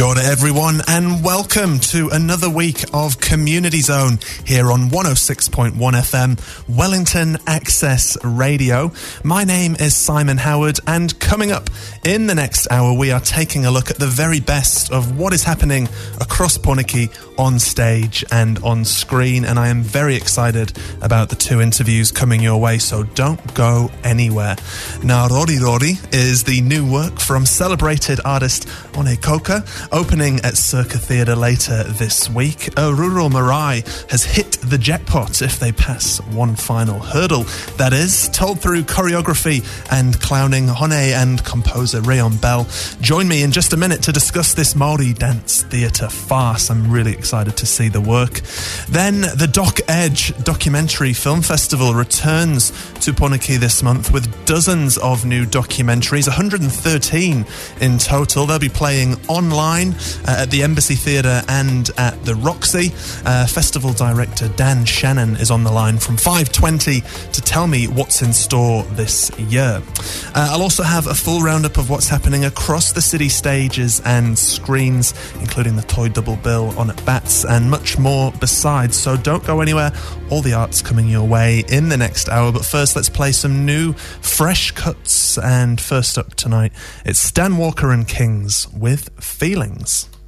Kia everyone and welcome to another week of Community Zone here on 106.1 FM Wellington Access Radio. My name is Simon Howard and coming up in the next hour we are taking a look at the very best of what is happening across Poneke on stage and on screen and I am very excited about the two interviews coming your way so don't go anywhere. Now Rori Rori is the new work from celebrated artist Hone Kouka Opening at Circa Theatre later this week, a Rural Marae has hit the jackpot if they pass one final hurdle. That is, told through choreography and clowning, Hone and composer Rayon Bell. Join me in just a minute to discuss this Maori dance theatre farce. I'm really excited to see the work. Then, the Doc Edge Documentary Film Festival returns to Poneke this month with dozens of new documentaries, 113 in total. They'll be playing online uh, at the Embassy Theatre and at the Roxy. Uh, Festival director Dan Shanan is on the line from 5:20 to tell me what's in store this year. Uh, I'll also have a full roundup of what's happening across the city stages and screens, including the Toy Double Bill on at Bats and much more besides. So don't go anywhere. All the art's coming your way in the next hour. But first, let's play some new, fresh cuts. And first up tonight, it's Stan Walker and Kings with Feelings.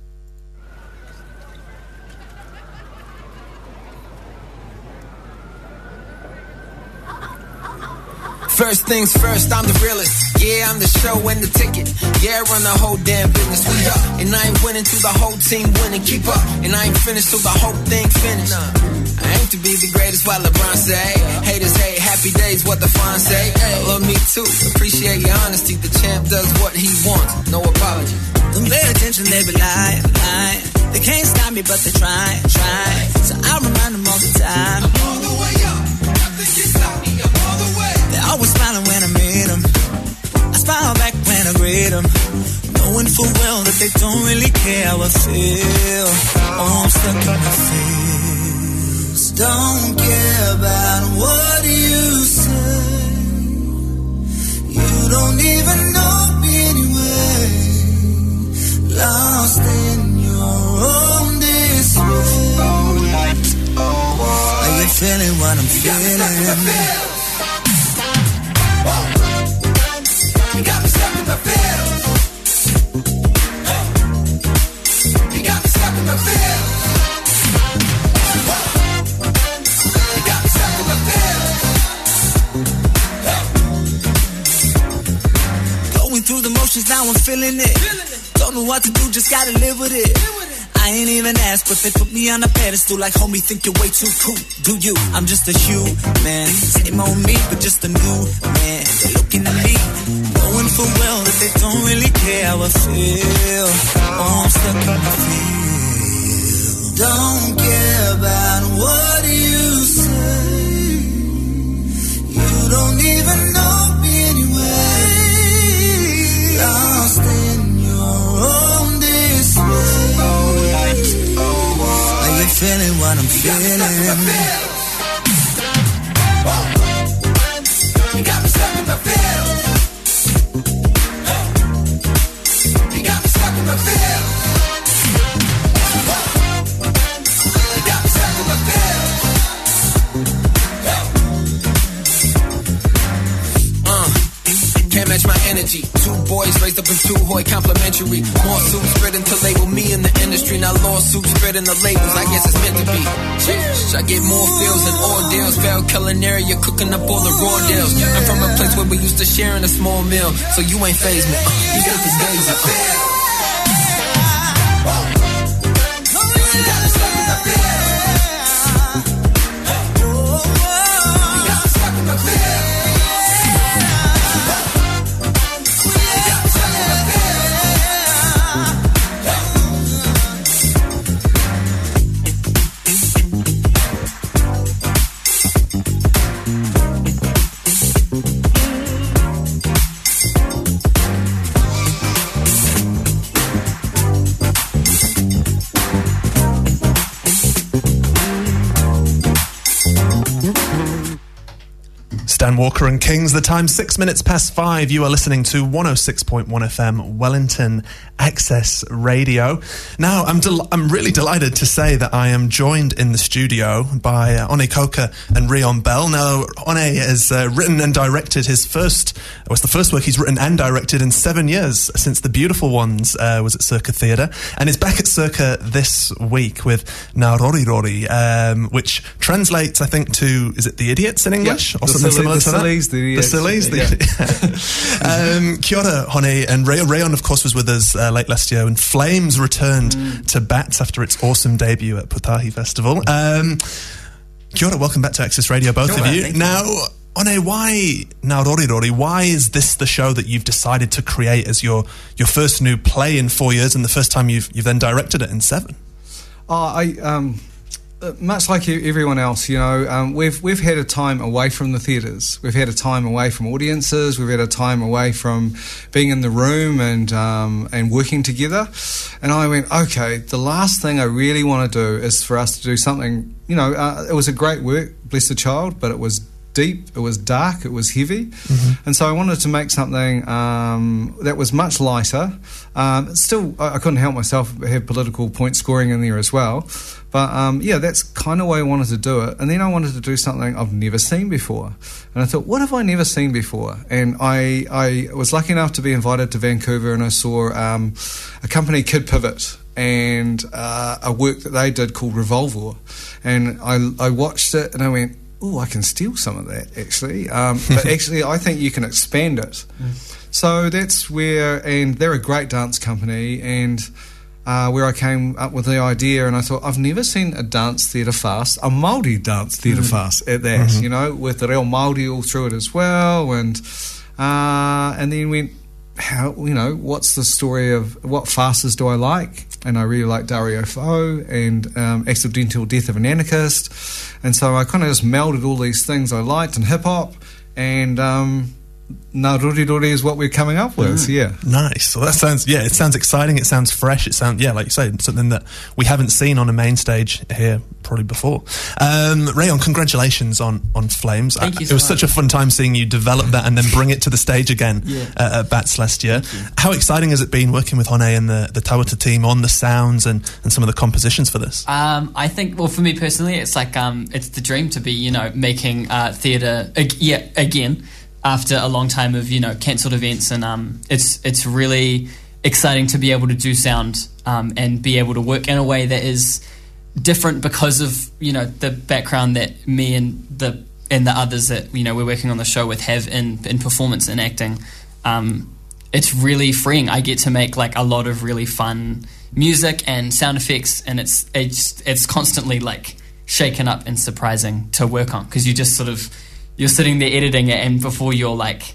First things first, I'm the realest. Yeah, I'm the show and the ticket. Yeah, I run the whole damn business. We up, and I ain't winning till the whole team winning. Keep up, and I ain't finished till the whole thing finished. I aim to be the greatest, while LeBron say. Haters hate, happy days, what the fun say. Hey, love me too, appreciate your honesty. The champ does what he wants, no apology. Don't pay attention, they be lying, lying. They can't stop me, but they try, try. So I remind them all the time. Always smiling when I meet them. I smile back when I greet them. Knowing full well that they don't really care how I feel. Oh, I'm stuck in my feels. Don't care about what you say. You don't even know me anyway. Lost in your own display. Are you feeling what I'm feeling? Now I'm feeling it. Don't know what to do, just gotta live with it. I ain't even asked, but they put me on a pedestal like, homie, think you're way too cool. Do you? I'm just a human. Same old me, but just a new man. They're looking at me, well that they don't really care how I feel. Oh, I'm stuck in my. Don't care about what you say. You don't even know me anyway. Lost in your own display. Are you feeling what I'm feeling? Complimentary. More suits spread label me in the industry. Now lawsuits spread in the labels. I guess it's meant to be. Cheers. I get more feels and ordeals. Fail culinary, you're cooking up all the raw deals. I'm from a place where we used to share in a small meal. So you ain't phased me. Uh, you get the days up. Walker and Kings. The time six minutes past five. You are listening to 106.1 FM Wellington Access Radio. Now, I'm del- I'm really delighted to say that I am joined in the studio by uh, Hone Kouka and Rion Bell. Now, One has uh, written and directed his first, was the first work he's written and directed in seven years since The Beautiful Ones uh, was at Circa Theatre, and is back at Circa this week with Na Rori Rori, um, which translates, I think, to is it the idiots in English Yep. or something similar the to that? the sillies, the- um, kia ora, Hone, and Rayon. Rayon, of course, was with us uh, late last year, and Flames returned Mm. to Bats after its awesome debut at Putahi Festival. Um, kia ora, welcome back to Access Radio, both of you. thank you. Now, Hone, why now Rori Rori? Why is this the show that you've decided to create as your your first new play in four years, and the first time you've you've then directed it in seven? Oh, I um, uh, much like everyone else, you know, um, we've we've had a time away from the theatres. We've had a time away from audiences. We've had a time away from being in the room and um, and working together. And I went, okay, the last thing I really want to do is for us to do something. You know, uh, it was a great work, bless the child, but it was deep, it was dark, it was heavy, and so I wanted to make something um, that was much lighter. Um, still, I, I couldn't help myself have political point scoring in there as well, but um, yeah, that's kind of why I wanted to do it. And then I wanted to do something I've never seen before, and I thought, what have I never seen before? And I I was lucky enough to be invited to Vancouver, and I saw um, a company, Kid Pivot. And uh, a work that they did called Revisor, and I, I watched it and I went, oh, I can steal some of that actually. Um, but actually, I think you can expand it. So that's where, and they're a great dance company, and uh, where I came up with the idea, and I thought I've never seen a dance theatre farce, a Maori dance theatre farce at that, you know, with the real Maori all through it as well, and uh, and then went. How you know what's the story of what fastest do I like? And I really like Dario Fo and um, Accidental Death of an Anarchist, and so I kind of just melded all these things I liked and hip hop, and um, Na Ruri Ruri is what we're coming up with. Yeah. Nice. Well, that sounds yeah. It sounds exciting. It sounds fresh. It sounds yeah, like you say, something that we haven't seen on a main stage here probably before. Um, Rayon, congratulations on on Flames. Thank I- you it was much. such a fun time seeing you develop that and then bring it to the stage again Yeah. uh, at Bats last year. How exciting has it been working with Hone and the the Tawata team on the sounds and and some of the compositions for this? Um, I think, well, for me personally, it's like um, it's the dream to be, you know, making uh, theatre, ag- yeah, again after a long time of you know cancelled events, and um, it's it's really exciting to be able to do sound um, and be able to work in a way that is different because of you know the background that me and the and the others that you know we're working on the show with have in in performance and acting. Um, it's really freeing. I get to make like a lot of really fun music and sound effects, and it's it's it's constantly like shaken up and surprising to work on because you just sort of you're sitting there editing it, and before you're like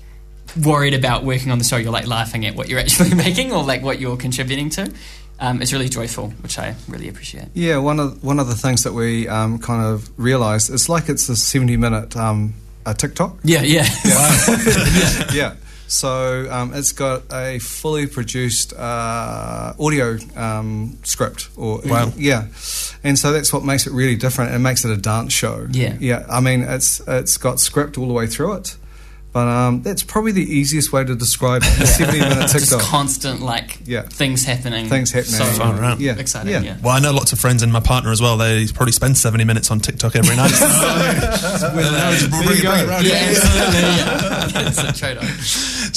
worried about working on the show, you're like laughing at what you're actually making or like what you're contributing to. Um, it's really joyful, which I really appreciate. Yeah, one of one of the things that we um, kind of realised it's like it's a seventy minute um, a TikTok. Yeah, yeah. yeah. So um, it's got a fully produced uh, audio um, script, or Wow. yeah, and so that's what makes it really different. It makes it a dance show. Yeah. yeah. I mean, it's it's got script all the way through it, but um, that's probably the easiest way to describe it. A seventy minute Just constant like Yeah. things happening. Things happening. So Far out. Yeah. exciting. Yeah. Yeah. Well, I know lots of friends and my partner as well. They probably spend seventy minutes on TikTok every night. There you go. Yeah, absolutely. Yeah. it's a trade-off.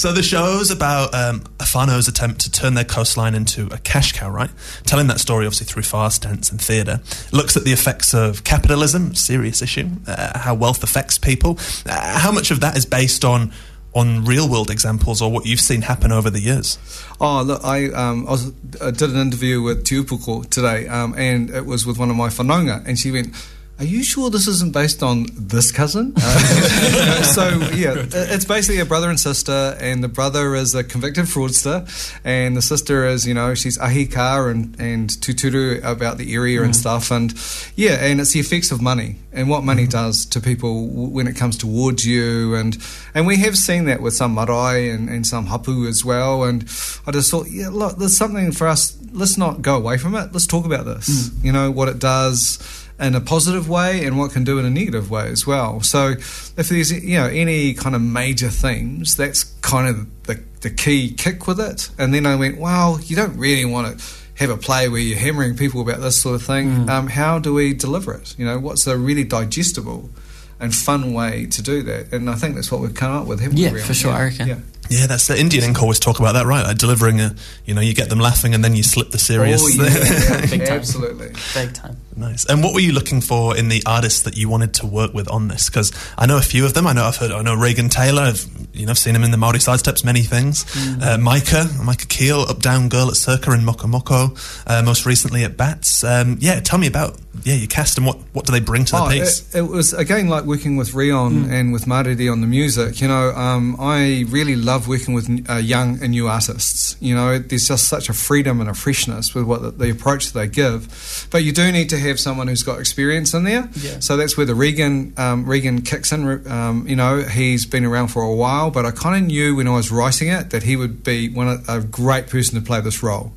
So the show's about um, Afano's attempt to turn their coastline into a cash cow, right? Telling that story obviously through fast dance and theatre. Looks at the effects of capitalism, serious issue, uh, how wealth affects people. Uh, how much of that is based on on real world examples or what you've seen happen over the years? Oh, look, I, um, I, was, I did an interview with Te Upoko today, um, and it was with one of my whanaunga, and she went, are you sure this isn't based on this cousin? Uh, so, yeah, uh, it's basically a brother and sister, and the brother is a convicted fraudster, and the sister is, you know, she's ahika and, and tuturu about the area and mm. stuff. And, yeah, and it's the effects of money and what money mm-hmm. does to people when it comes towards you. And, and we have seen that with some marae and, and some hapu as well. And I just thought, yeah, look, there's something for us. Let's not go away from it. Let's talk about this. Mm. You know, what it does in a positive way and what can do in a negative way as well. So if there's you know any kind of major themes, that's kind of the, the key kick with it. And then I went, well, you don't really want to have a play where you're hammering people about this sort of thing. Um, how do we deliver it? You know, what's a really digestible and fun way to do that? And I think that's what we've come up with, haven't Yeah, we? Rion? for sure, I reckon. Yeah. Yeah, that's the Indian ink always talk about that, right? Like delivering a, you know, you get them laughing and then you slip the serious. Oh, yeah, yeah, Big time. absolutely. Big time. Nice. And what were you looking for in the artists that you wanted to work with on this? Because I know a few of them. I know I've heard. I know Regan Taylor. I've you know I've seen him in the Maori side steps, many things. Uh, Micah, Micah Keel, Up Down Girl at Circa and Moko Moko. Uh, most recently at Bats. Um, yeah, tell me about yeah your cast and what what do they bring to the Oh, piece? it, it was again like working with Rion and with Maridi on the music. You know, um, I really love working with uh, young and new artists. You know, there's just such a freedom and a freshness with what the, the approach that they give. But you do need to have someone who's got experience in there. Yeah. So that's where the Regan um, Regan kicks in. Um, you know, he's been around for a while, but I kind of knew when I was writing it that he would be one of, a great person to play this role,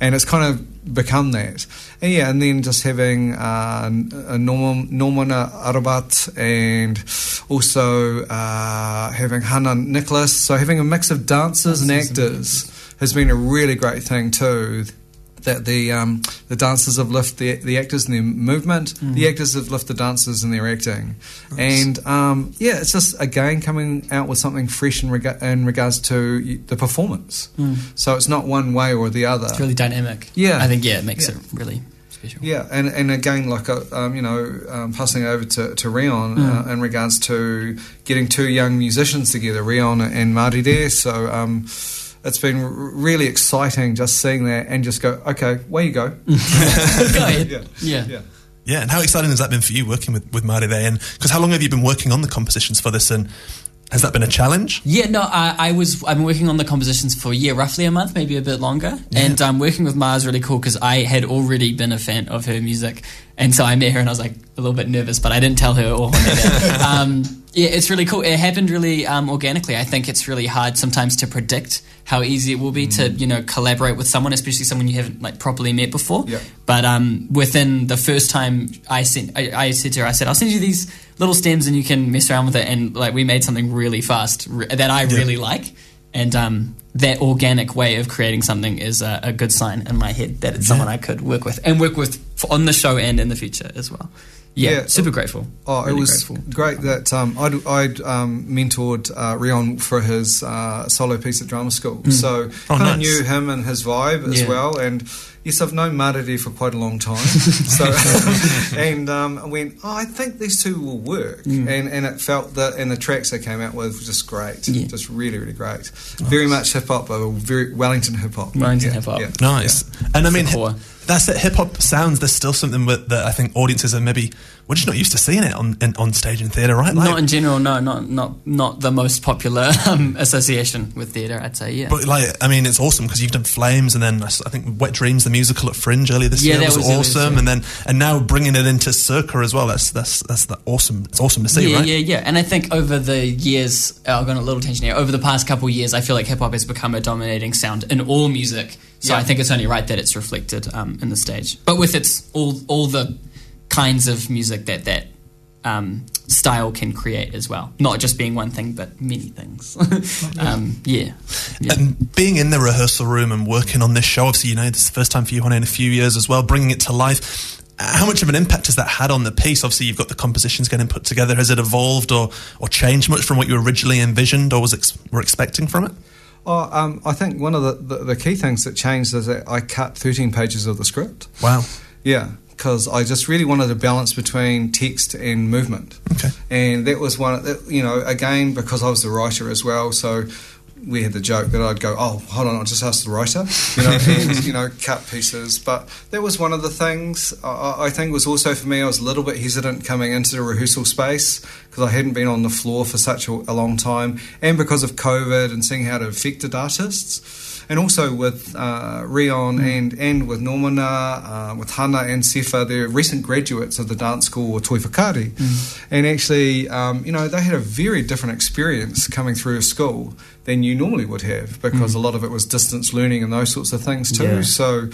and it's kind of become that. And yeah, and then just having uh, a Norman Norman Arabat and also uh, having Hannah Nicholas. So having a mix of dancers and actors has been a really great thing too that the um, the dancers have left the, the actors in their movement, the actors have left the dancers in their acting, and um, yeah, it's just again coming out with something fresh in, rega- in regards to the performance. So it's not one way or the other. It's really dynamic. Yeah. I think yeah, it makes Yeah. it really special. Yeah, and, and again, like uh, um, you know, um, passing over to, to Rion Mm. uh, in regards to getting two young musicians together, Rion and Marty there. So um, it's been r- really exciting just seeing that and just go, okay, where you go. Go ahead. Yeah. Yeah. Yeah. Yeah, and how exciting has that been for you working with with Marty there? And because how long have you been working on the compositions for this? And has that been a challenge? Yeah, no, I, I was. I've been working on the compositions for a year, roughly a month, maybe a bit longer. And um, working with Mars really cool because I had already been a fan of her music, and so I met her and I was like a little bit nervous, but I didn't tell her or um, yeah, it's really cool. It happened really um, organically. I think it's really hard sometimes to predict how easy it will be to you know collaborate with someone, especially someone you haven't like properly met before. Yeah. But um, within the first time I sent, I, I said to her, I said, I'll send you these little stems and you can mess around with it. And like we made something really fast re- that I really like. And um, that organic way of creating something is a, a good sign in my head that it's someone I could work with and work with for, on the show and in the future as well. Yeah, Yeah. super grateful. Oh, it Really was grateful. great that um, I'd, I'd um, mentored uh, Rion for his uh, solo piece at drama school, so Oh, kind of nice. knew him and his vibe as Yeah. well. And yes, I've known Marity for quite a long time, so and um, I went, oh, I think these two will work, and and it felt that, and the tracks they came out with were just great, Yeah. just really really great, very much hip hop, but very Wellington hip hop, Wellington Yeah, hip-hop. yeah. Nice. And I mean, the core. That's it. Hip hop sounds. There's still something that I think audiences are maybe we're just not used to seeing it on in, on stage in theatre, right? Like, Not in general, no, not not not the most popular um, association with theatre. I'd say, yeah. But like, I mean, it's awesome because you've done Flames, and then I think Wet Dreams, the musical at Fringe earlier this Yeah, year, was, was awesome, and then and now bringing it into Circa as well. That's that's that's the awesome. It's awesome to see, yeah, right? yeah, yeah. And I think over the years, uh, I've gone a little tangent here. Over the past couple of years, I feel like hip hop has become a dominating sound in all music. So Yeah. I think it's only right that it's reflected um, in the stage, but with its all all the kinds of music that that um, style can create as well. Not just being one thing, but many things. um, yeah. yeah. And being in the rehearsal room and working on this show, obviously, you know, this is the first time for you on in a few years as well, bringing it to life. How much of an impact has that had on the piece? Obviously, you've got the compositions getting put together. Has it evolved or, or changed much from what you originally envisioned or was ex- were expecting from it? Oh, um, I think one of the, the, the key things that changed is that I cut 13 pages of the script. Wow. Yeah, because I just really wanted a balance between text and movement. Okay. And that was one, that, you know, again, because I was the writer as well, so we had the joke that I'd go, oh, hold on, I'll just ask the writer, you know, and, you know, cut pieces. But that was one of the things I- I, think was also for me, I was a little bit hesitant coming into the rehearsal space because I hadn't been on the floor for such a, a long time and because of COVID and seeing how it affected artists. And also with uh, Rion and and with Normana, uh, with Hana and Sefa, they're recent graduates of the dance school Toi Whakaari. And actually, um, you know, they had a very different experience coming through a school than you normally would have because a lot of it was distance learning and those sorts of things too. Yeah. So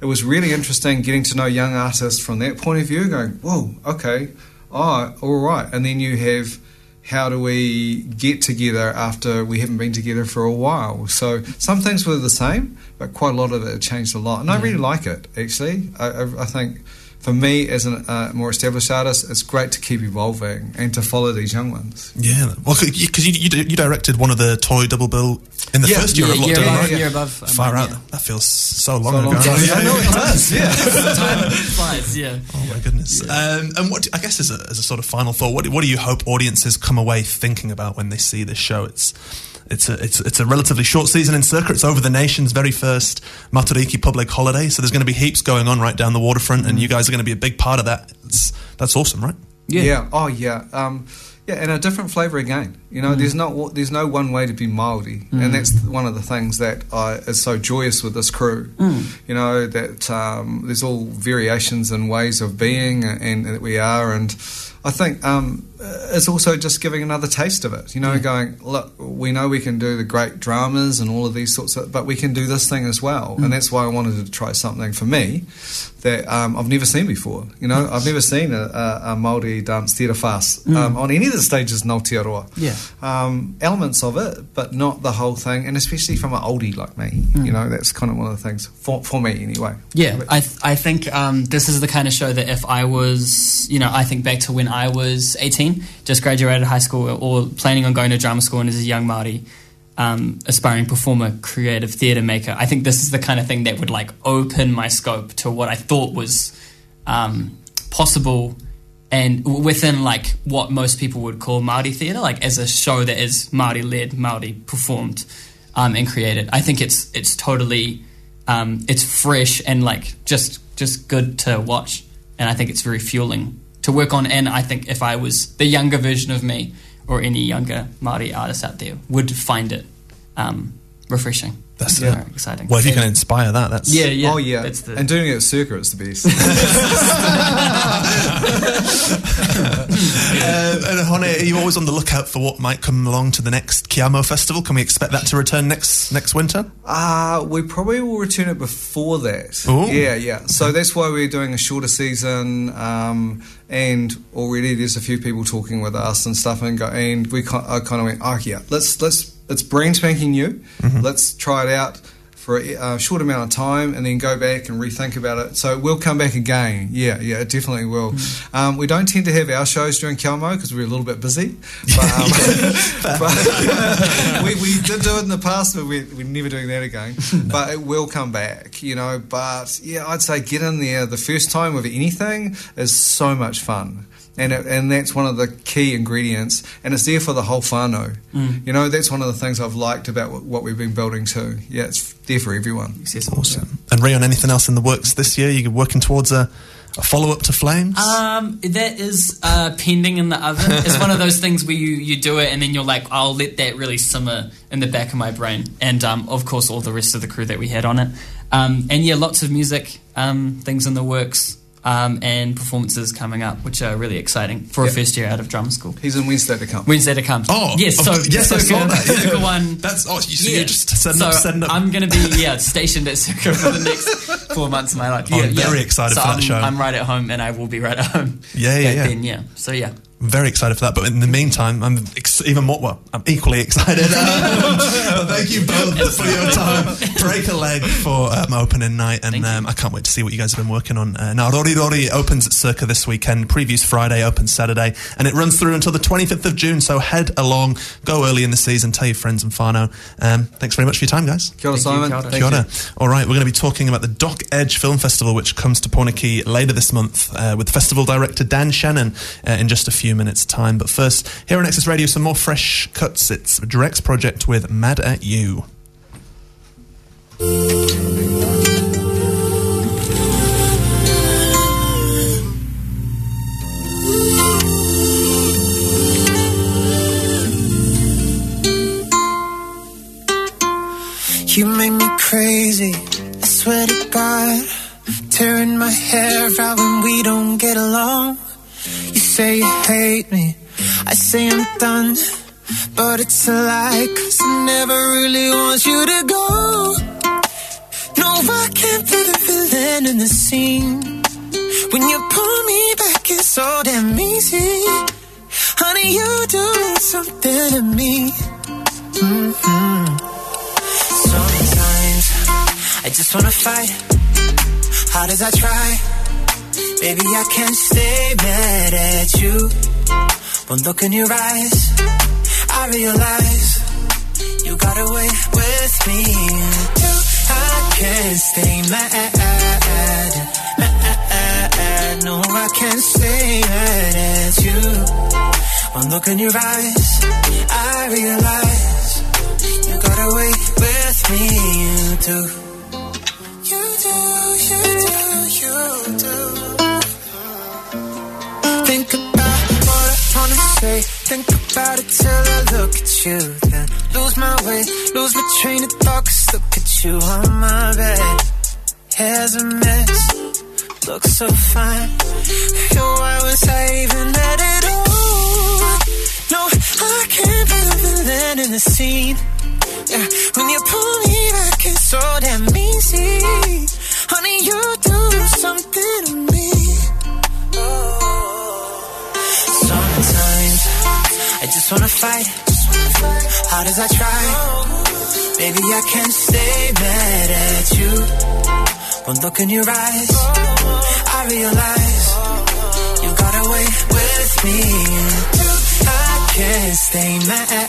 it was really interesting getting to know young artists from that point of view, going, whoa, okay, oh, all right. And then you have how do we get together after we haven't been together for a while? So some things were the same, but quite a lot of it changed a lot. And I mm-hmm. really like it, actually. I, I, I think for me, as a uh, more established artist, it's great to keep evolving and to follow these young ones. Yeah, well, because you, you, you directed one of the toy double bill in the Yeah, first year yeah, of lockdown, above- right? year above, um, Far out. yeah. That feels so long So ago. long time. Yeah, I know it does, yeah. Time flies, yeah. Oh my goodness! Um, and what do- I guess as a, as a sort of final thought, what do, what do you hope audiences come away thinking about when they see this show? It's it's a it's it's a relatively short season in Circa. It's over the nation's very first Matariki public holiday, so there's going to be heaps going on right down the waterfront, and you guys are going to be a big part of that. It's, that's awesome, right? Yeah. Oh, yeah. Um, yeah, and a different flavour again. You know, there's not there's no one way to be Maori, and that's one of the things that I, is so joyous with this crew. You know that um, there's all variations and ways of being, and, and that we are, and I think um, it's also just giving another taste of it. You know, going look, we know we can do the great dramas and all of these sorts of, but we can do this thing as well, and that's why I wanted to try something for me that um, I've never seen before. You know, I've never seen a, a, a Maori dance theatre farce um, on any of the stages in Aotearoa. Yeah. Um, elements of it, but not the whole thing, and especially from an oldie like me. You know, that's kind of one of the things for, for me anyway. Yeah, I th- I think um, this is the kind of show that if I was, you know, I think back to when I was 18, just graduated high school or planning on going to drama school and as a young Māori, um, aspiring performer, creative theatre maker, I think this is the kind of thing that would like open my scope to what I thought was um, possible and within like what most people would call Māori theatre, like as a show that is Māori led, Māori performed um, and created. I think it's it's totally um, it's fresh and like just just good to watch, and I think it's very fueling to work on. And I think if I was the younger version of me or any younger Māori artist out there, would find it um, refreshing. That's Yeah, it. exciting. Well, if you can inspire that, that's yeah, yeah, oh yeah, That's the, and doing it at Circa is the best. Uh, and Hone, are you always on the lookout for what might come along to the next Kia Mau Festival? Can we expect that to return next next winter? Uh, we probably will return it before that. Ooh. Yeah, yeah. So that's why we're doing a shorter season, um, and already there's a few people talking with us and stuff, and go, and we kind, kind of went, oh yeah, let's let's it's brand spanking new. Let's try it out for a short amount of time, and then go back and rethink about it. So we'll come back again. Yeah, yeah, it definitely will. Um, we don't tend to have our shows during Kia Mau because we're a little bit busy, but, um, but we, we did do it in the past, but we, we're never doing that again. But it will come back, you know. But yeah, I'd say get in there. The first time with anything is so much fun. And, it, and that's one of the key ingredients, and it's there for the whole whānau. You know, that's one of the things I've liked about what, what we've been building too. Yeah, it's there for everyone. accessible. Awesome. And Rayon, anything else in the works this year? You're working towards a, a follow up to Flames? Um, that is uh, pending in the oven. It's one of those things where you, you do it and then you're like, I'll let that really simmer in the back of my brain. And um, of course, all the rest of the crew that we had on it. Um, and yeah, lots of music, um, things in the works, um, and performances coming up, which are really exciting for a Yeah. first year out of drama school. He's in Wednesday to come. Wednesday to come. Oh, yes, so course. Yes, I Circa- saw that. Circa one. That's oh, so yeah. you're just setting so up, setting up. I'm going to be yeah stationed at Circa for the next four months of my life. Oh, yeah, I'm very excited so for that I'm, show. I'm right at home, and I will be right at home. Yeah, yeah, yeah. Then, yeah. So yeah. Very excited for that. But in the meantime, I'm ex- even more. Well, I'm equally excited. Um, thank you both for your time. Break a leg for um, opening night, and um, I can't wait to see what you guys have been working on. Uh, now, Rori Rori opens at Circa this weekend. Previews Friday, opens Saturday, and it runs through until the 25th of June. So head along, go early in the season, tell your friends in Fano. Um, thanks very much for your time, guys. Kia ora, Thank you, Simon. kia ora. Thank Kia ora. you. All right, we're going to be talking about the Doc Edge Film Festival, which comes to Poneke later this month uh, with festival director Dan Shanan uh, in just a few minutes' time. But first, here on Access Radio, some more fresh cuts. It's Drax project with Mad at You. You made me crazy. I swear to God, tearing my hair out when we don't get along. Say you hate me, I say I'm done. But it's a lie, cause I never really want you to go. No, I can't be the villain in the scene. When you pull me back, it's so damn easy. Honey, you do something to me. Mm-hmm. Sometimes I just wanna fight. Hard as I try, baby, I can't stay mad at you. One look in your eyes, I realize you got away with me. Too. I can't stay mad. mad. No, I can't stay mad at you. One look in your eyes, I realize you got away with me. You wanna. Think about it till I look at you. Then lose my way, lose my train of thought. Cause look at you on my bed. Hair's a mess, look so fine. Yo, why was I even at it all? No, I can't be the villain in the scene. Yeah, when you pull me back, it's so damn easy. Honey, you do something to me. I just wanna fight. Hard as I try, baby, I can't stay mad at you. One look in your eyes, I realize you got away with me. I can't stay mad.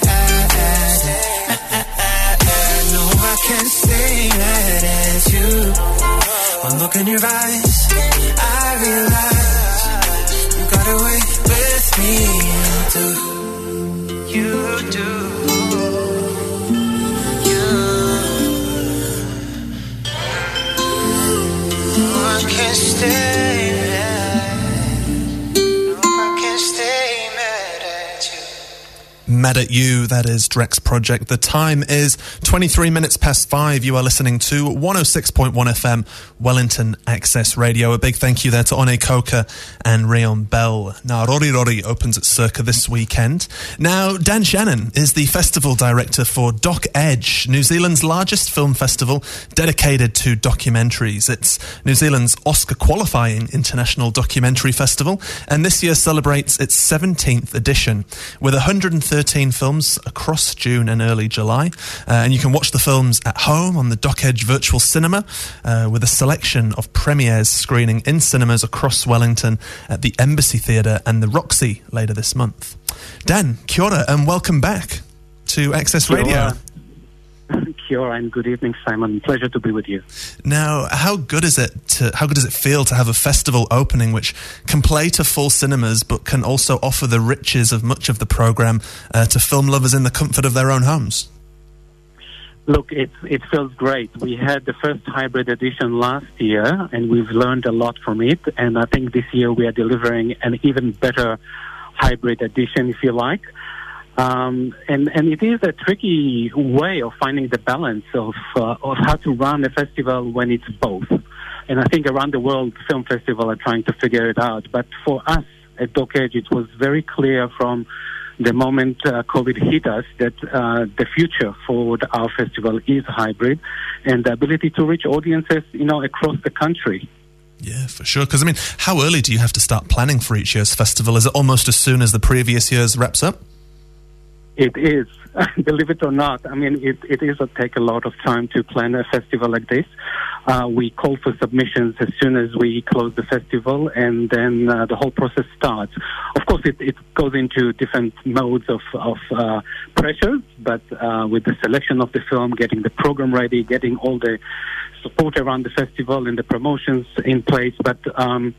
No, I can't stay mad at you. One look in your eyes, I realize you got away with me. You can't stay Mad at You, that is Drax Project. The time is 23 minutes past five. You are listening to 106.1 FM, Wellington Access Radio. A big thank you there to Hone Kouka and Rayon Bell. Now, Rori Rori opens at Circa this weekend. Now, Dan Shanan is the festival director for Doc Edge, New Zealand's largest film festival dedicated to documentaries. It's New Zealand's Oscar qualifying international documentary festival, and this year celebrates its 17th edition with 113 films across June and early July. Uh, and you can watch the films at home on the Doc Edge Virtual Cinema uh, with a selection of premieres screening in cinemas across Wellington at the Embassy Theatre and the Roxy later this month. Dan, kia ora, and welcome back to Access Radio. Kia ora and good evening, Simon. Pleasure to be with you. Now, how good is it to how good does it feel to have a festival opening which can play to full cinemas but can also offer the riches of much of the program uh, to film lovers in the comfort of their own homes? Look, it, it feels great. We had the first hybrid edition last year, and we've learned a lot from it. And I think this year we are delivering an even better hybrid edition, if you like. Um, and, and it is a tricky way of finding the balance of, uh, of how to run a festival when it's both. And I think around the world, film festivals are trying to figure it out. But for us at Doc Edge, it was very clear from the moment uh, COVID hit us that uh, the future for our festival is hybrid and the ability to reach audiences, you know, across the country. Yeah, for sure. Because I mean, how early do you have to start planning for each year's festival? Is it almost as soon as the previous year's wraps up? It is, believe it or not. I mean, it, it is a, take a lot of time to plan a festival like this. Uh, we call for submissions as soon as we close the festival, and then uh, the whole process starts. Of course, it, it goes into different modes of, of uh, pressures, but uh, with the selection of the film, getting the program ready, getting all the support around the festival and the promotions in place. But um,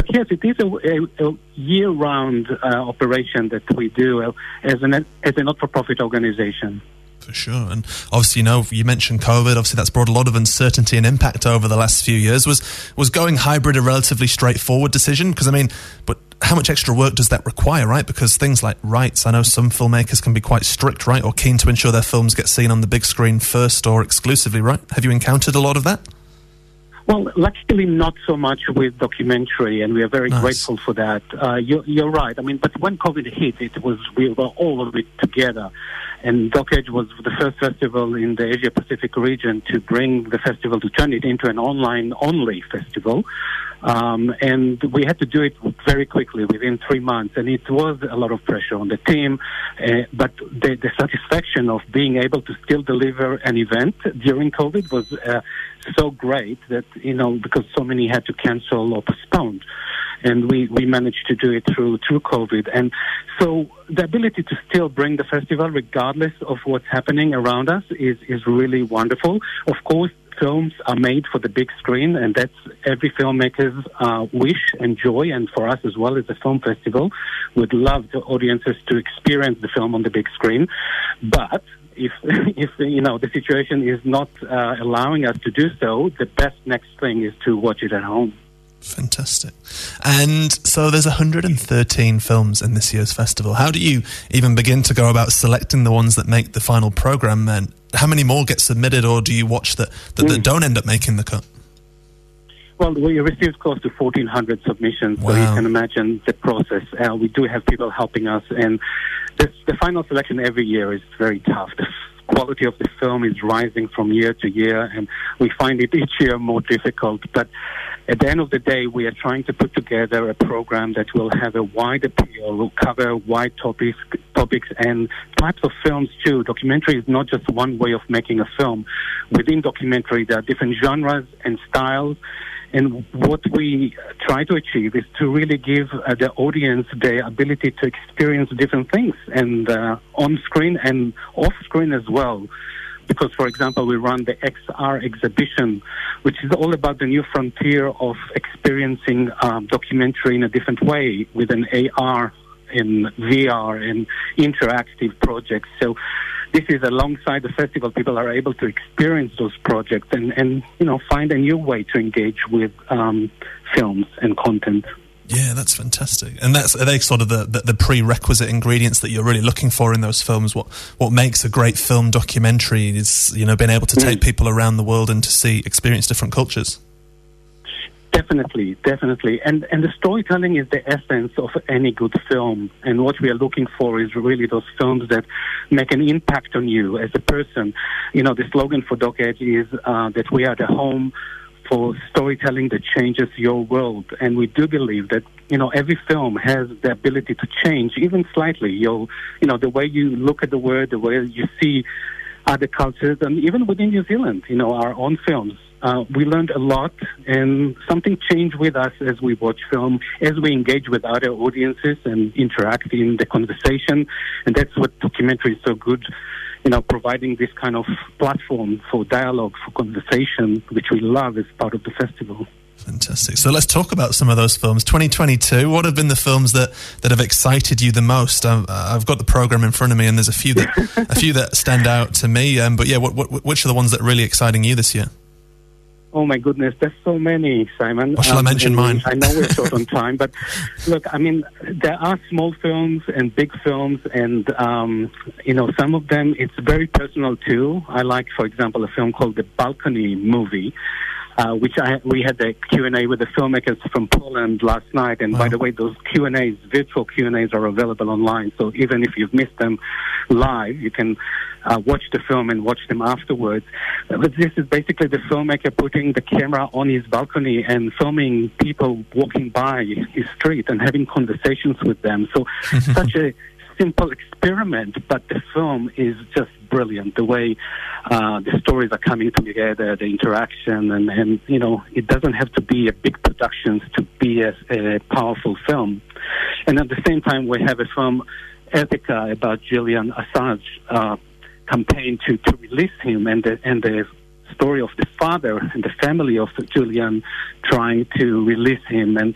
but yes, it is a, a, a year-round uh, operation that we do uh, as an as a not-for-profit organization. For sure, and obviously, you know, you mentioned COVID. Obviously, that's brought a lot of uncertainty and impact over the last few years. Was was going hybrid a relatively straightforward decision? Because I mean, but how much extra work does that require, right? Because things like rights, I know some filmmakers can be quite strict, right, or keen to ensure their films get seen on the big screen first or exclusively, right? Have you encountered a lot of that? Well, luckily not so much with documentary, and we are very Nice. grateful for that. Uh, you're, you're right. I mean, but when COVID hit, it was we were all of it together, and Doc Edge was the first festival in the Asia Pacific region to bring the festival to turn it into an online only festival. Um, and we had to do it very quickly within three months, and it was a lot of pressure on the team. Uh, but the, the satisfaction of being able to still deliver an event during COVID was uh, so great that you know because so many had to cancel or postpone, and we we managed to do it through through COVID. And so the ability to still bring the festival, regardless of what's happening around us, is is really wonderful. Of course films are made for the big screen, and that's every filmmaker's uh, wish and joy. And for us as well as a film festival, would love the audiences to experience the film on the big screen. But if if you know the situation is not uh, allowing us to do so, the best next thing is to watch it at home. Fantastic. And so there's 113 films in this year's festival. How do you even begin to go about selecting the ones that make the final program? And how many more get submitted, or do you watch that, that, that don't end up making the cut? Well, we received close to 1,400 submissions, so you can imagine the process. Uh, we do have people helping us, and this, the final selection every year is very tough. The quality of the film is rising from year to year, and we find it each year more difficult. But at the end of the day, we are trying to put together a program that will have a wide appeal, will cover wide topics, topics and types of films too. Documentary is not just one way of making a film. Within documentary, there are different genres and styles. And what we try to achieve is to really give uh, the audience the ability to experience different things, and uh, on screen and off screen as well. Because, for example, we run the XR exhibition, which is all about the new frontier of experiencing um, documentary in a different way with an AR and VR and interactive projects. So this is alongside the festival, people are able to experience those projects and, and you know find a new way to engage with um, films and content. Yeah, that's fantastic. And that's are they sort of the, the, the prerequisite ingredients that you're really looking for in those films? What what makes a great film documentary is you know being able to take people around the world and to see experience different cultures. Definitely, definitely, and and the storytelling is the essence of any good film. And what we are looking for is really those films that make an impact on you as a person. You know, the slogan for Doc Edge is uh, that we are the home for storytelling that changes your world. And we do believe that you know every film has the ability to change, even slightly. Your, you know, the way you look at the world, the way you see other cultures, and even within New Zealand, you know, our own films. Uh, we learned a lot, and something changed with us as we watch film, as we engage with other audiences and interact in the conversation. And that's what documentary is so good, you know, providing this kind of platform for dialogue, for conversation, which we love as part of the festival. Fantastic. So let's talk about some of those films. 2022. What have been the films that, that have excited you the most? Um, I've got the program in front of me, and there's a few that a few that stand out to me. Um, but yeah, what, what, which are the ones that are really exciting you this year? Oh my goodness, there's so many, Simon. Well, shall I mention mine? I know we're short on time, but look, I mean, there are small films and big films, and um, you know, some of them it's very personal too. I like, for example, a film called The Balcony Movie. Uh, which I, we had the Q and A with the filmmakers from Poland last night, and by the way, those Q and A's, virtual Q and A's, are available online. So even if you've missed them live, you can uh, watch the film and watch them afterwards. But this is basically the filmmaker putting the camera on his balcony and filming people walking by his street and having conversations with them. So such a simple experiment, but the film is just brilliant. The way uh, the stories are coming together, the interaction, and, and you know, it doesn't have to be a big production to be a, a powerful film. And at the same time, we have a film, Ithaka, about Julian Assange uh, campaign to, to release him, and the, and the story of the father and the family of Julian trying to release him, and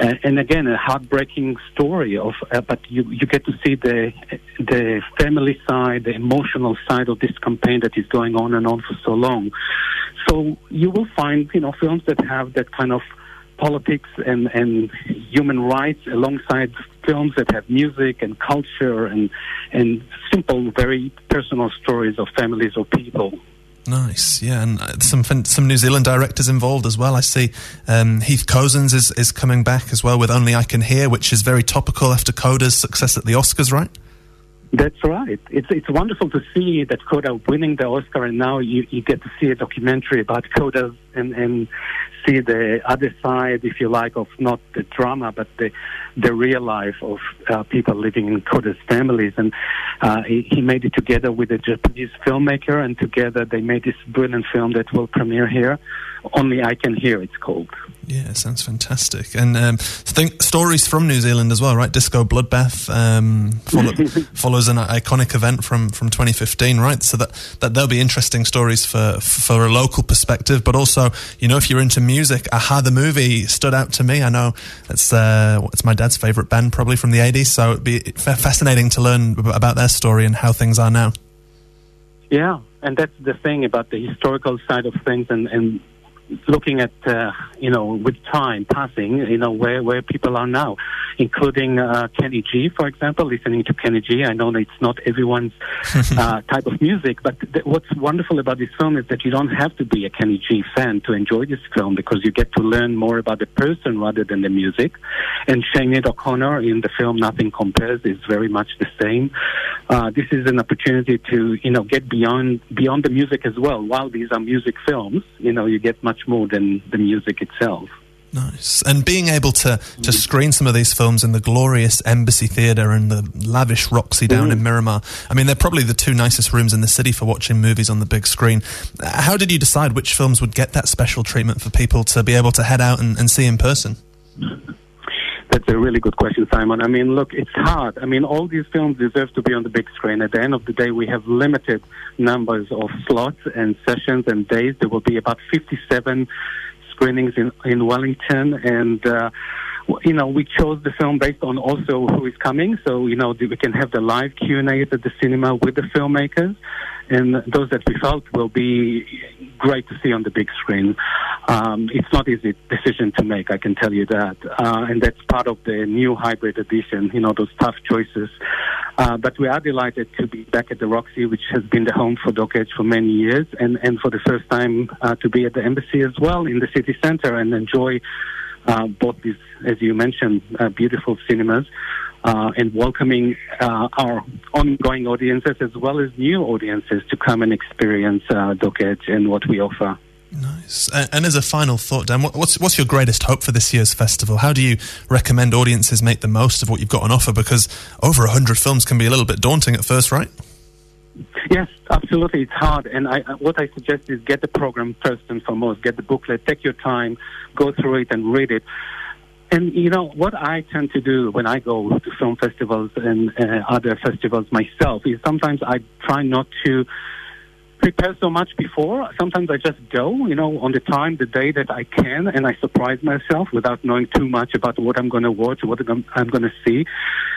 uh, and again a heartbreaking story of uh, but you you get to see the the family side the emotional side of this campaign that is going on and on for so long. So you will find you know films that have that kind of politics and, and human rights alongside films that have music and culture and, and simple, very personal stories of families or people. Nice, yeah, and uh, some some New Zealand directors involved as well. I see um, Heath Cozens is, is coming back as well with Only I Can Hear, which is very topical after Coda's success at the Oscars, right? That's right. It's it's wonderful to see that Coda winning the Oscar, and now you, you get to see a documentary about Coda and, and see the other side, if you like, of not the drama, but the the real life of uh, people living in Kurdish families. And uh, he, he, made it together with a Japanese filmmaker, and together they made this brilliant film that will premiere here. Only I Can Hear, it's called. Yeah, sounds fantastic. And um, think stories from New Zealand as well, right? Disco Bloodbath um, follow, follows an iconic event from, from 2015, right? So that, that there'll be interesting stories for for a local perspective, but also, you know, if you're into music, a-ha the movie stood out to me. I know it's uh, it's my dad's favorite band, probably from the 80s. So it'd be fascinating to learn about their story and how things are now. Yeah, and that's the thing about the historical side of things and, and looking at uh, you know with time passing, you know where where people are now, including uh, Kenny G, for example. Listening to Kenny G, I know it's not everyone's uh, type of music, but th- what's wonderful about this film is that you don't have to be a Kenny G fan to enjoy this film because you get to learn more about the person rather than the music. And Sinead O'Connor in the film Nothing Compares is very much the same. Uh, this is an opportunity to you know get beyond beyond the music as well. While these are music films, you know you get much much more than the music itself. Nice. And being able to, to screen some of these films in the glorious Embassy Theatre and the lavish Roxy down mm. in Miramar. I mean, they're probably the two nicest rooms in the city for watching movies on the big screen. How did you decide which films would get that special treatment for people to be able to head out and, and see in person? That's a really good question, Simon. I mean, look, it's hard. I mean, all these films deserve to be on the big screen. At the end of the day, we have limited numbers of slots and sessions and days. There will be about 57 screenings in, in Wellington, and uh, you know, we chose the film based on also who is coming. So, you know, we can have the live Q&A at the cinema with the filmmakers. And those that we felt will be great to see on the big screen. Um, it's not easy decision to make, I can tell you that. Uh, and that's part of the new hybrid edition, you know, those tough choices. Uh, but we are delighted to be back at the Roxy, which has been the home for Doc for many years, and, and for the first time uh, to be at the embassy as well in the city center and enjoy uh, both these, as you mentioned, uh, beautiful cinemas. Uh, and welcoming uh, our ongoing audiences as well as new audiences to come and experience uh, and what we offer. Nice. And as a final thought, Dan, what's what's your greatest hope for this year's festival? How do you recommend audiences make the most of what you've got on offer? Because over hundred films can be a little bit daunting at first, right? Yes, absolutely. It's hard, and I, what I suggest is get the program first and foremost. Get the booklet, take your time, go through it, and read it. And you know what I tend to do when I go to film festivals and uh, other festivals myself is sometimes I try not to prepare so much before. Sometimes I just go, you know, on the time, the day that I can, and I surprise myself without knowing too much about what I'm going to watch, what I'm going to see,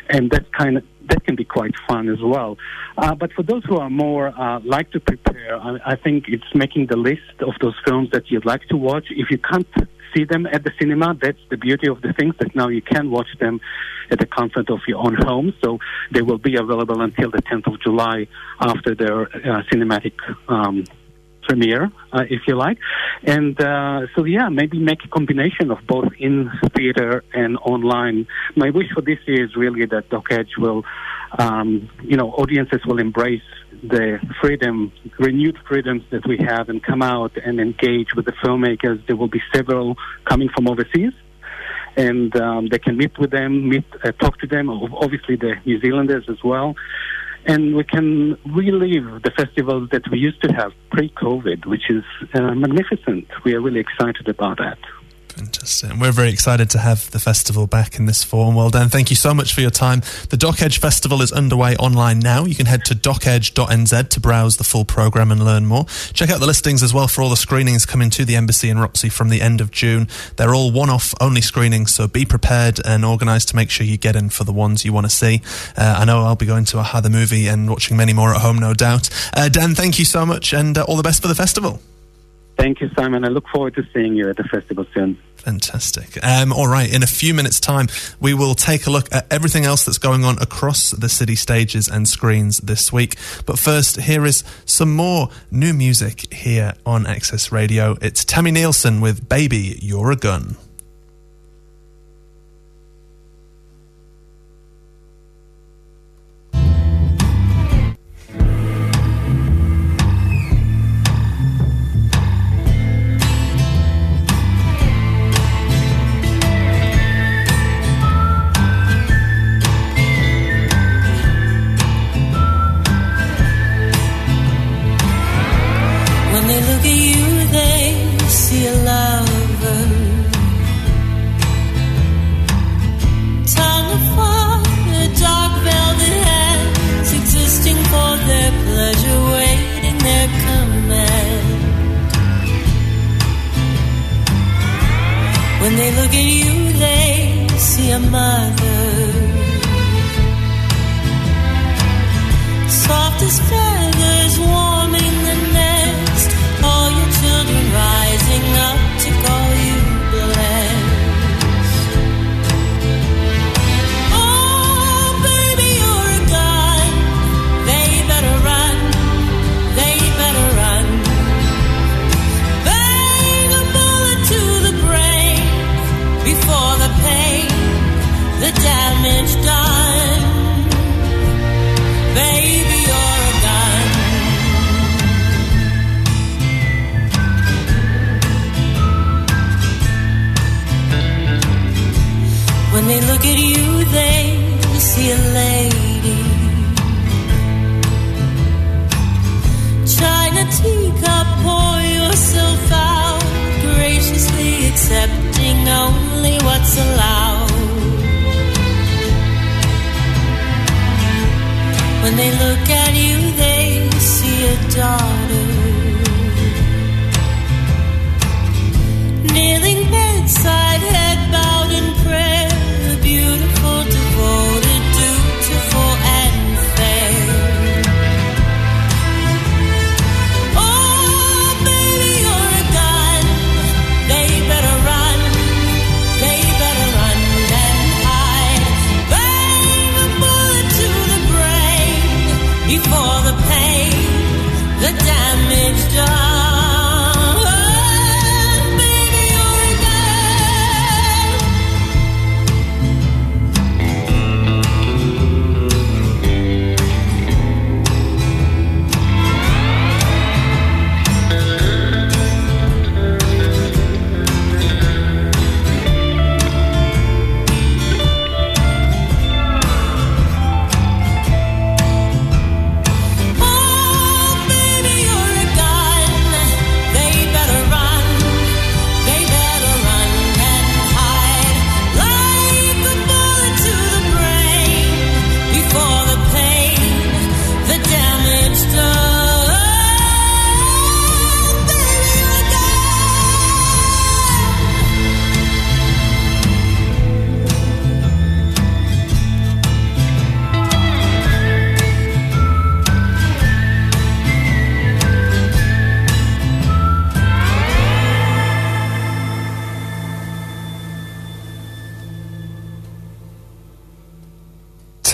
and that kind of that can be quite fun as well. Uh, but for those who are more uh, like to prepare, I, I think it's making the list of those films that you'd like to watch. If you can't see them at the cinema. That's the beauty of the things that now you can watch them at the comfort of your own home. So they will be available until the 10th of July after their uh, cinematic um, premiere, uh, if you like. And uh, so, yeah, maybe make a combination of both in theater and online. My wish for this year is really that Doc Edge will, um, you know, audiences will embrace the freedom, renewed freedoms that we have and come out and engage with the filmmakers. There will be several coming from overseas. And um, they can meet with them, meet, uh, talk to them, obviously the New Zealanders as well. And we can relive the festivals that we used to have pre-COVID, which is uh, magnificent. We are really excited about that. Fantastic. And we're very excited to have the festival back in this form. Well Dan, Thank you so much for your time. The Doc Edge Festival is underway online now. You can head to docedge.nz to browse the full programme and learn more. Check out the listings as well for all the screenings coming to the Embassy in Roxy from the end of June. They're all one off only screenings, so be prepared and organised to make sure you get in for the ones you want to see. Uh, I know I'll be going to a-ha the movie and watching many more at home, no doubt. Uh, Dan, thank you so much and uh, all the best for the festival. Thank you, Simon. I look forward to seeing you at the festival soon. Fantastic. Um, all right, in a few minutes' time, we will take a look at everything else that's going on across the city stages and screens this week. But first, here is some more new music here on Access Radio. It's Tammy Nielsen with Baby, You're a Gun.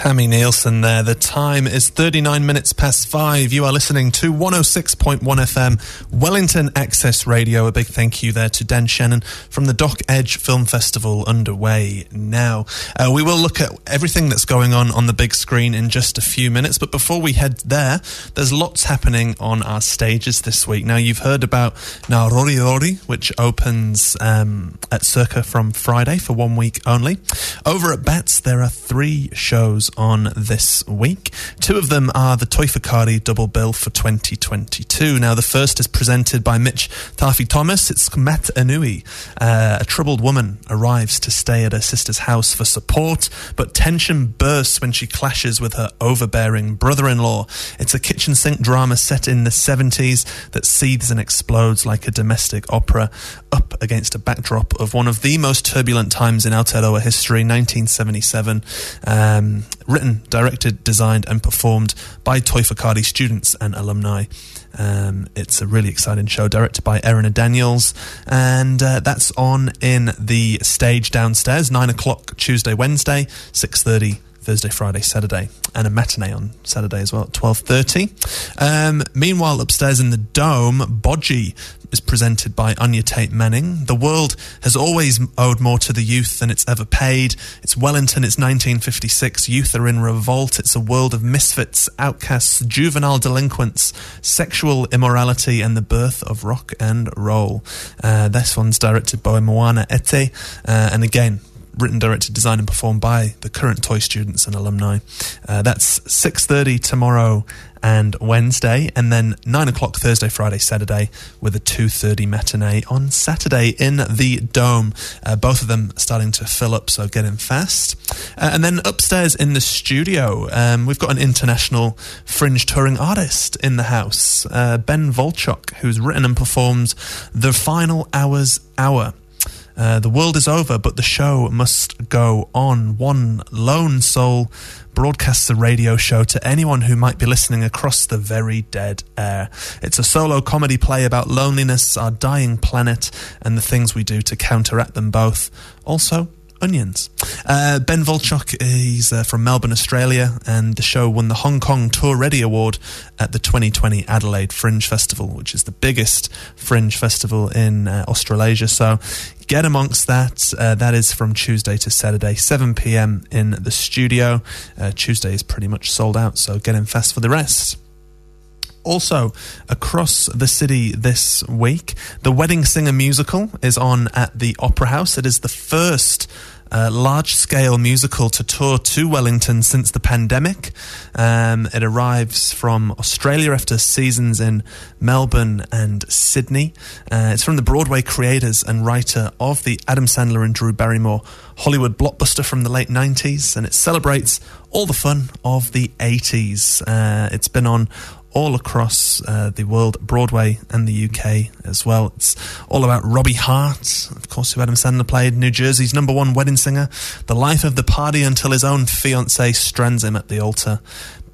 Tammy Nielsen there. The time is 39 minutes past five. You are listening to 106.1 FM, Wellington Access Radio. A big thank you there to Dan Shanan from the Doc Edge Film Festival underway now. Uh, we will look at everything that's going on on the big screen in just a few minutes, but before we head there, there's lots happening on our stages this week. Now, you've heard about Narori Rori, which opens um, at Circa from Friday for one week only. Over at Bats, there are three shows on this week. Two of them are the Toi Whakaari double bill for 2022. Now, the first is presented by Mitch Tawhi Thomas. It's Mat Anui. Uh, a troubled woman arrives to stay at her sister's house for support, but tension bursts when she clashes with her overbearing brother in law. It's a kitchen sink drama set in the 70s that seethes and explodes like a domestic opera up against a backdrop of one of the most turbulent times in Aotearoa history, 1977. Um, written, directed, designed, and performed by Toi Whakaari students and alumni. Um, it's a really exciting show, directed by Erin Daniels, and uh, that's on in the stage downstairs, nine o'clock Tuesday, Wednesday, six thirty Thursday, Friday, Saturday, and a matinee on Saturday as well at twelve thirty. Um, meanwhile, upstairs in the dome, Bodgie is presented by Anya Tate Manning. The world has always owed more to the youth than it's ever paid. It's Wellington, it's 1956. Youth are in revolt. It's a world of misfits, outcasts, juvenile delinquents, sexual immorality, and the birth of rock and roll. Uh, this one's directed by Moana Ete, uh, and again, written, directed, designed, and performed by the current Toi students and alumni. Uh, that's 6.30 tomorrow and Wednesday, and then 9 o'clock Thursday, Friday, Saturday, with a 2.30 matinee on Saturday in the Dome. Uh, both of them starting to fill up, so get in fast. Uh, and then upstairs in the studio, um, we've got an international fringe touring artist in the house, uh, Ben Volchok, who's written and performed The Final Hours Hour. Uh, the world is over, but the show must go on. One lone soul broadcasts a radio show to anyone who might be listening across the very dead air. It's a solo comedy play about loneliness, our dying planet, and the things we do to counteract them both. Also, onions. Uh, ben Volchok, he's uh, from Melbourne, Australia, and the show won the Hong Kong Tour Ready Award at the 2020 Adelaide Fringe Festival, which is the biggest fringe festival in uh, Australasia. So get amongst that. Uh, that is from Tuesday to Saturday, 7 p.m. in the studio. Uh, Tuesday is pretty much sold out, so get in fast for the rest. Also, across the city this week, the Wedding Singer musical is on at the Opera House. It is the first uh, large scale musical to tour to Wellington since the pandemic. Um, it arrives from Australia after seasons in Melbourne and Sydney. Uh, it's from the Broadway creators and writer of the Adam Sandler and Drew Barrymore Hollywood blockbuster from the late 90s, and it celebrates all the fun of the 80s. Uh, it's been on all across uh, the world, Broadway and the UK as well. It's all about Robbie Hart, of course, who Adam Sandler played, New Jersey's number one wedding singer, the life of the party until his own fiancée strands him at the altar.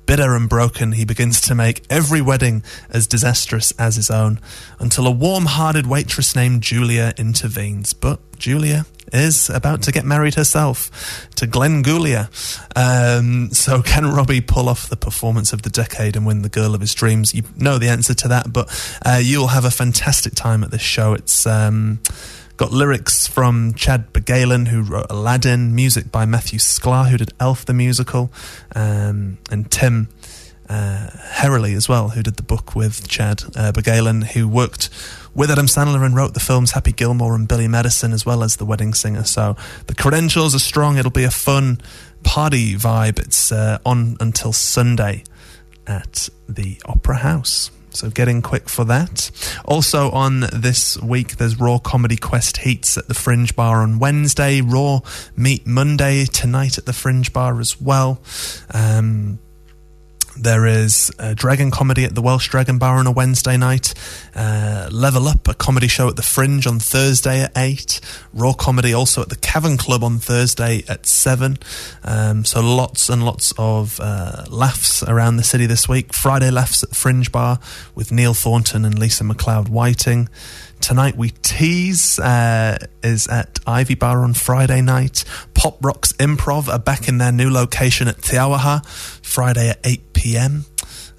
Bitter and broken, he begins to make every wedding as disastrous as his own, until a warm hearted waitress named Julia intervenes. But Julia is about to get married herself to Glen Guglia. Um, so, can Robbie pull off the performance of the decade and win the girl of his dreams? You know the answer to that, but uh, you'll have a fantastic time at this show. It's. Um, Got lyrics from Chad Beguelin, who wrote Aladdin, music by Matthew Sklar, who did Elf the musical, um, and Tim uh, Herlihy as well, who did the book with Chad uh, Beguelin, who worked with Adam Sandler and wrote the films Happy Gilmore and Billy Madison, as well as The Wedding Singer. So the credentials are strong. It'll be a fun party vibe. It's uh, on until Sunday at the Opera House. So get in quick for that. Also on this week, there's Raw Comedy Quest Heats at the Fringe Bar on Wednesday. Raw Meet Monday tonight at the Fringe Bar as well. Um, there is a Dragon Comedy at the Welsh Dragon Bar on a Wednesday night. Uh, Level Up, a comedy show at the Fringe on Thursday at 8. Raw Comedy also at the Cavern Club on Thursday at 7. Um, so lots and lots of uh, laughs around the city this week. Friday Laughs at Fringe Bar with Neil Thornton and Lisa McLeod Whiting. Tonight we tease uh, is at Ivy Bar on Friday night. Pop Rocks Improv are back in their new location at Te Auaha, Friday at 8 p.m.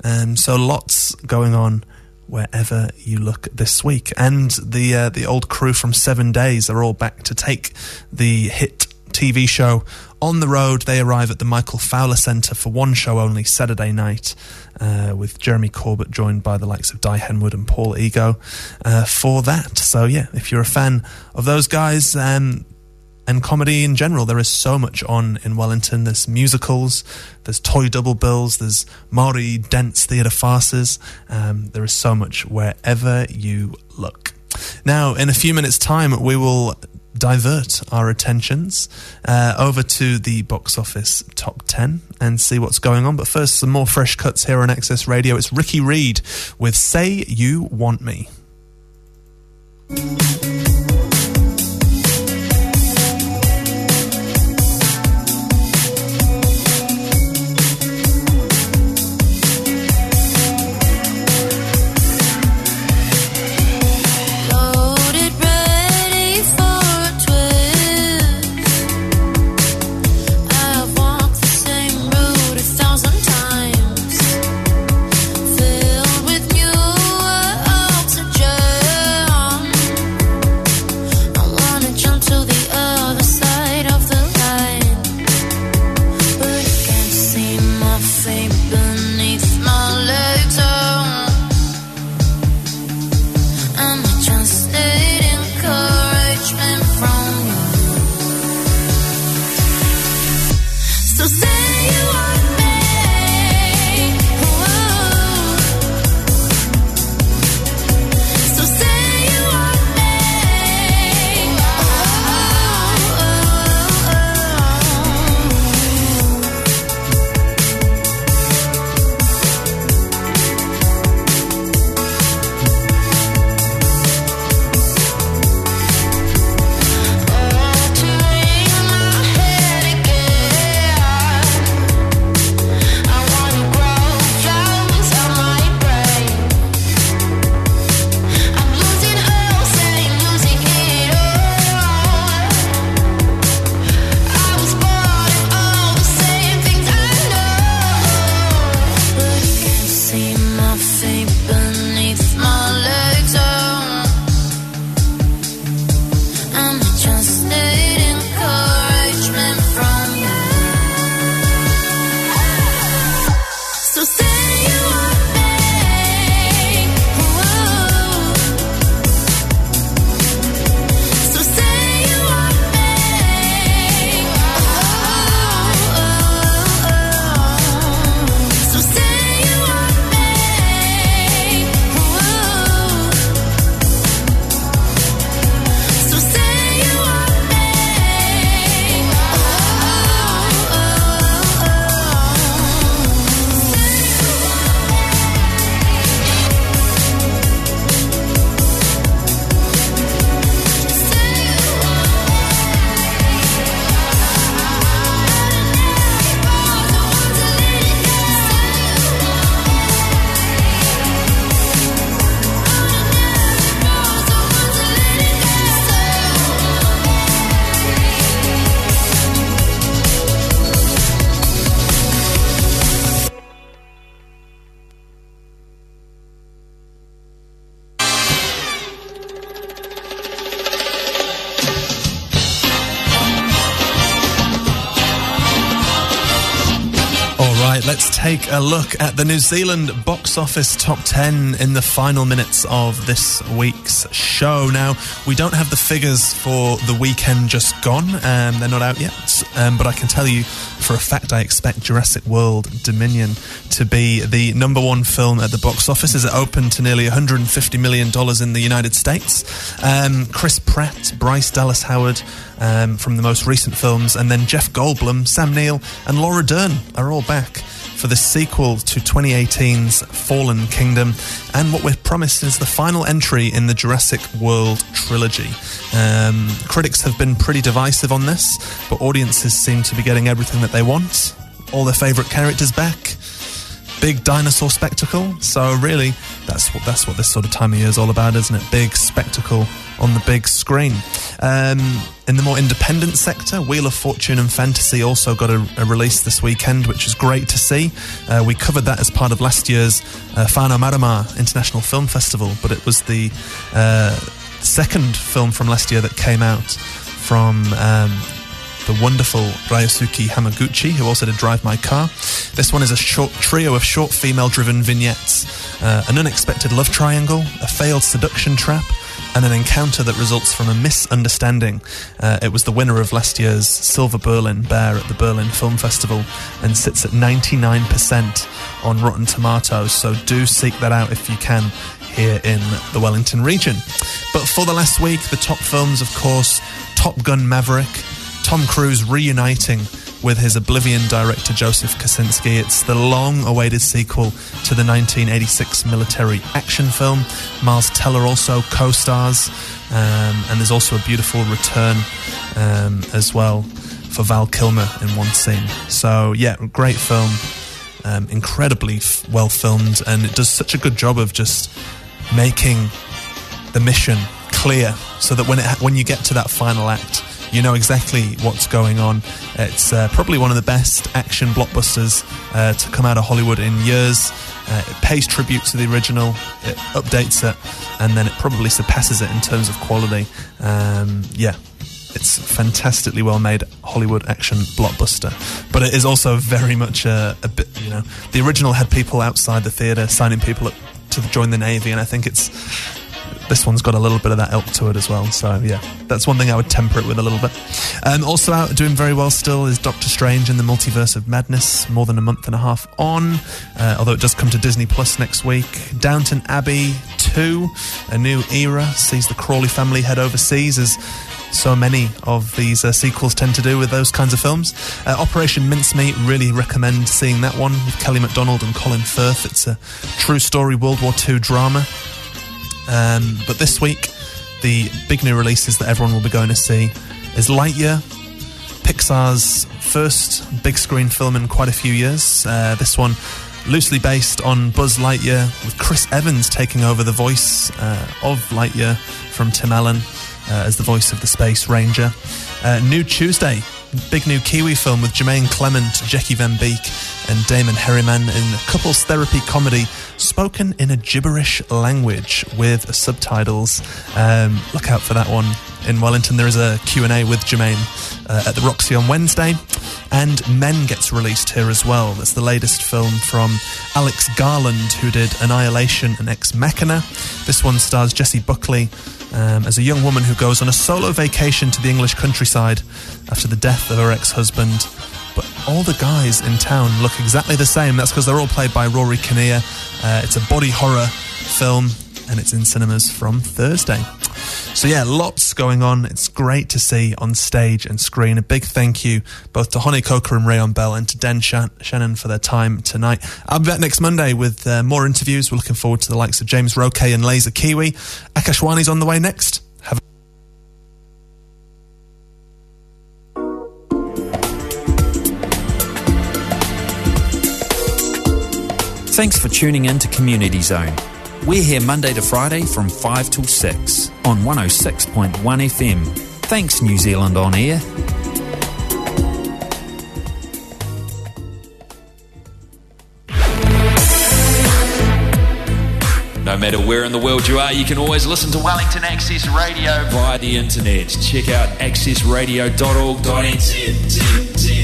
Um, so lots going on wherever you look this week. And the uh, the old crew from Seven Days are all back to take the hit TV show on the road. They arrive at the Michael Fowler Centre for one show only, Saturday night, uh, with Jeremy Corbett joined by the likes of Dai Henwood and Paul Ego uh, for that. So, yeah, if you're a fan of those guys, um, and comedy in general. There is so much on in Wellington. There's musicals, there's Toi double bills, there's Maori dance theatre farces. Um, there is so much wherever you look. Now, in a few minutes' time, we will divert our attentions uh, over to the box office top 10 and see what's going on. But first, some more fresh cuts here on Access Radio. It's Ricky Reed with Say You Want Me. Take a look at the New Zealand box office top 10 in the final minutes of this week's show. Now, we don't have the figures for the weekend just gone, um, they're not out yet, um, but I can tell you for a fact I expect Jurassic World Dominion to be the number one film at the box office as it opened to nearly $150 million in the United States. Um, Chris Pratt, Bryce Dallas Howard um, from the most recent films, and then Jeff Goldblum, Sam Neill, and Laura Dern are all back for the sequel to 2018's Fallen Kingdom, and what we're promised is the final entry in the Jurassic World trilogy. Um, critics have been pretty divisive on this, but audiences seem to be getting everything that they want. All their favourite characters back, big dinosaur spectacle. So really, that's what that's what this sort of time of year is all about, isn't it? Big spectacle on the big screen. Um, in the more independent sector, Wheel of Fortune and Fantasy also got a, a release this weekend, which is great to see. Uh, we covered that as part of last year's uh, Whanau Marama International Film Festival, but it was the uh, second film from last year that came out from um, the wonderful Ryosuke Hamaguchi, who also did Drive My Car. This one is a short trio of short female driven vignettes, uh, an unexpected love triangle, a failed seduction trap, and an encounter that results from a misunderstanding. Uh, it was the winner of last year's Silver Berlin Bear at the Berlin Film Festival and sits at 99% on Rotten Tomatoes, so do seek that out if you can here in the Wellington region. But for the last week, the top films, of course, Top Gun Maverick, Tom Cruise reuniting with his Oblivion director Joseph Kosinski. It's the long awaited sequel to the 1986 military action film. Miles Teller also co stars, um, and there's also a beautiful return um, as well for Val Kilmer in one scene. So, yeah, great film. Um, incredibly f- well filmed, and it does such a good job of just making the mission clear so that when it when you get to that final act you know exactly what's going on. It's uh, probably one of the best action blockbusters uh, to come out of Hollywood in years. Uh, it pays tribute to the original it updates it and then it probably surpasses it in terms of quality. Um, yeah it's fantastically well made Hollywood action blockbuster, but it is also very much a, a bit. You know, the original had people outside the theater signing people up to join the navy, and I think it's this one's got a little bit of that ilk to it as well. So yeah, that's one thing I would temper it with a little bit. Um, also out doing very well still is Doctor Strange in the Multiverse of Madness. More than a month and a half on, uh, although it does come to Disney Plus next week. Downton Abbey two, a new era sees the Crawley family head overseas as so many of these uh, sequels tend to do with those kinds of films. Uh, Operation Mincemeat, really recommend seeing that one with Kelly MacDonald and Colin Firth. It's a true story World War II drama. Um, but this week, the big new releases that everyone will be going to see is Lightyear, Pixar's first big screen film in quite a few years. Uh, this one loosely based on Buzz Lightyear, with Chris Evans taking over the voice uh, of Lightyear from Tim Allen uh, as the voice of the Space Ranger. Uh, new Tuesday, big new Kiwi film with Jermaine Clement, Jackie Van Beek, and Damon Herriman in a couples therapy comedy spoken in a gibberish language with subtitles. Um, look out for that one in Wellington. There is a Q&A with Jermaine uh, at the Roxy on Wednesday. And Men gets released here as well. That's the latest film from Alex Garland, who did Annihilation and Ex Machina. This one stars Jessie Buckley um, as a young woman who goes on a solo vacation to the English countryside after the death of her ex-husband. But all the guys in town look exactly the same. That's because they're all played by Rory Kinnear. Uh, it's a body horror film, and it's in cinemas from Thursday. So yeah, lots going on. It's great to see on stage and screen. A big thank you both to Hone Kouka and Rayon Bell and to Den Shan- Shanan for their time tonight. I'll be back next Monday with uh, more interviews. We're looking forward to the likes of James Roque and Laser Kiwi. Akashwani's on the way next. Have Thanks for tuning in to Community Zone. We're here Monday to Friday from 5 till 6 on 106.1 FM. Thanks, New Zealand On Air. No matter where in the world you are, you can always listen to Wellington Access Radio via the internet. Check out accessradio.org.nz.